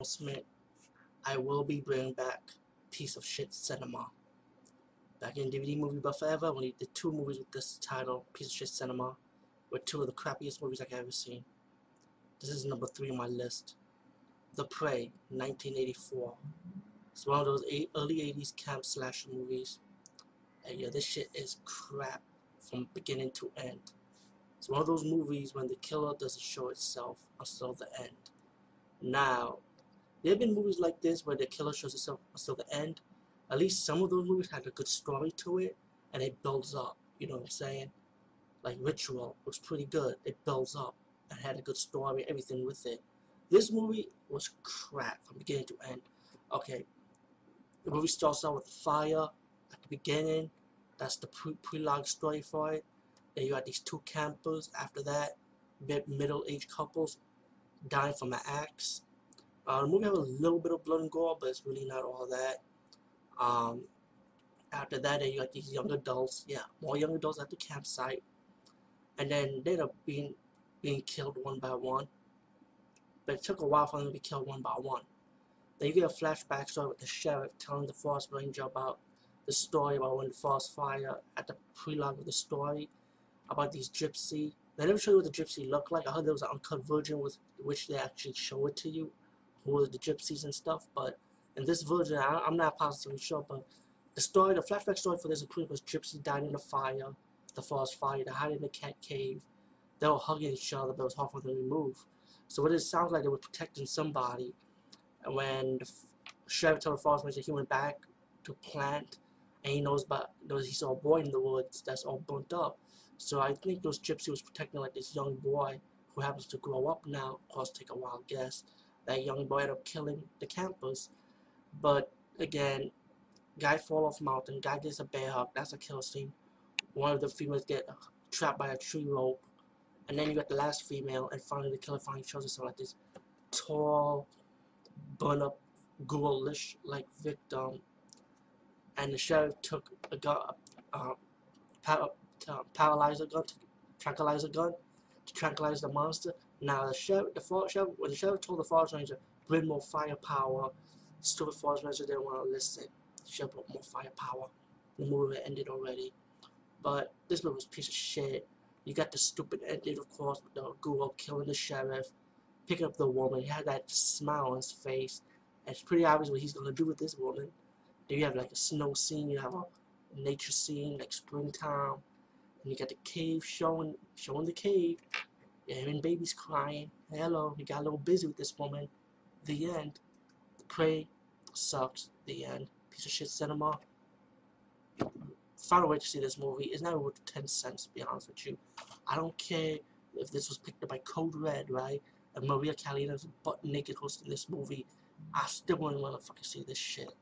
announcement, I will be bringing back Piece of Shit Cinema. Back in DVD Movie Buff Forever, I only did two movies with this title, Piece of Shit Cinema, were two of the crappiest movies I've ever seen. This is number three on my list. The Prey, 1984. It's one of those early 80s camp slasher movies. And yeah, this shit is crap from beginning to end. It's one of those movies when the killer doesn't show itself until the end. Now, there have been movies like this where the killer shows itself until the end. At least some of those movies had a good story to it, and it builds up. You know what I'm saying? Like Ritual was pretty good. It builds up and had a good story, everything with it. This movie was crap from beginning to end. Okay, the movie starts out with fire at the beginning. That's the pre prologue story for it. Then you got these two campers. After that, mid middle-aged couples dying from an axe. Uh, the movie has a little bit of blood and gore, but it's really not all that. Um, after that, then you got these young adults. Yeah, more young adults at the campsite, and then they end up being being killed one by one. But it took a while for them to be killed one by one. Then you get a flashback story with the sheriff telling the forest ranger about the story about when the forest fire at the prologue of the story about these gypsy. They never show you what the gypsy looked like. I heard there was an uncut version with which they actually show it to you, who were the gypsies and stuff. But in this version, I, am not positively sure. But the story, the flashback story for this pretty much gypsy died in the fire, the forest fire. They hid in the cat cave. They were hugging each other, but it was hard for them to move. So it sounds like they were protecting somebody. And when the sheriff told the forest ranger he went back to plant, and he knows about knows he saw a boy in the woods that's all burnt up. So I think those gypsy was protecting like this young boy who happens to grow up now. Of course, take a wild guess. That young boy ended up killing the campus. But again, guy fall off mountain. Guy gets a bear hug. That's a kill scene. One of the females get trapped by a tree rope. And then you got the last female, and finally the killer finally shows herself like this tall, burn up, ghoulish like victim. And the sheriff took a gun, uh, uh, paralyzer gun, tranquilizer gun, tranquilize the monster. Now the sheriff, the forest sheriff, when the sheriff told the forest ranger, bring more firepower, stupid forest ranger didn't want to listen. The sheriff brought more firepower. The movie ended already. But this movie was a piece of shit. You got the stupid ending, of course, with the ghoul killing the sheriff, picking up the woman. He had that smile on his face. And it's pretty obvious what he's gonna do with this woman. Then you have like a snow scene, you have a nature scene, like springtime. And you got the cave showing showing the cave. And baby's crying. Hello, he got a little busy with this woman. The end. The prey sucks. The end. Piece of shit cinema. Found a way to see this movie. It's not worth 10 cents, to be honest with you. I don't care if this was picked up by Code Red, right? And Maria Kanellis butt naked hosting this movie. I still wouldn't want to fucking see this shit.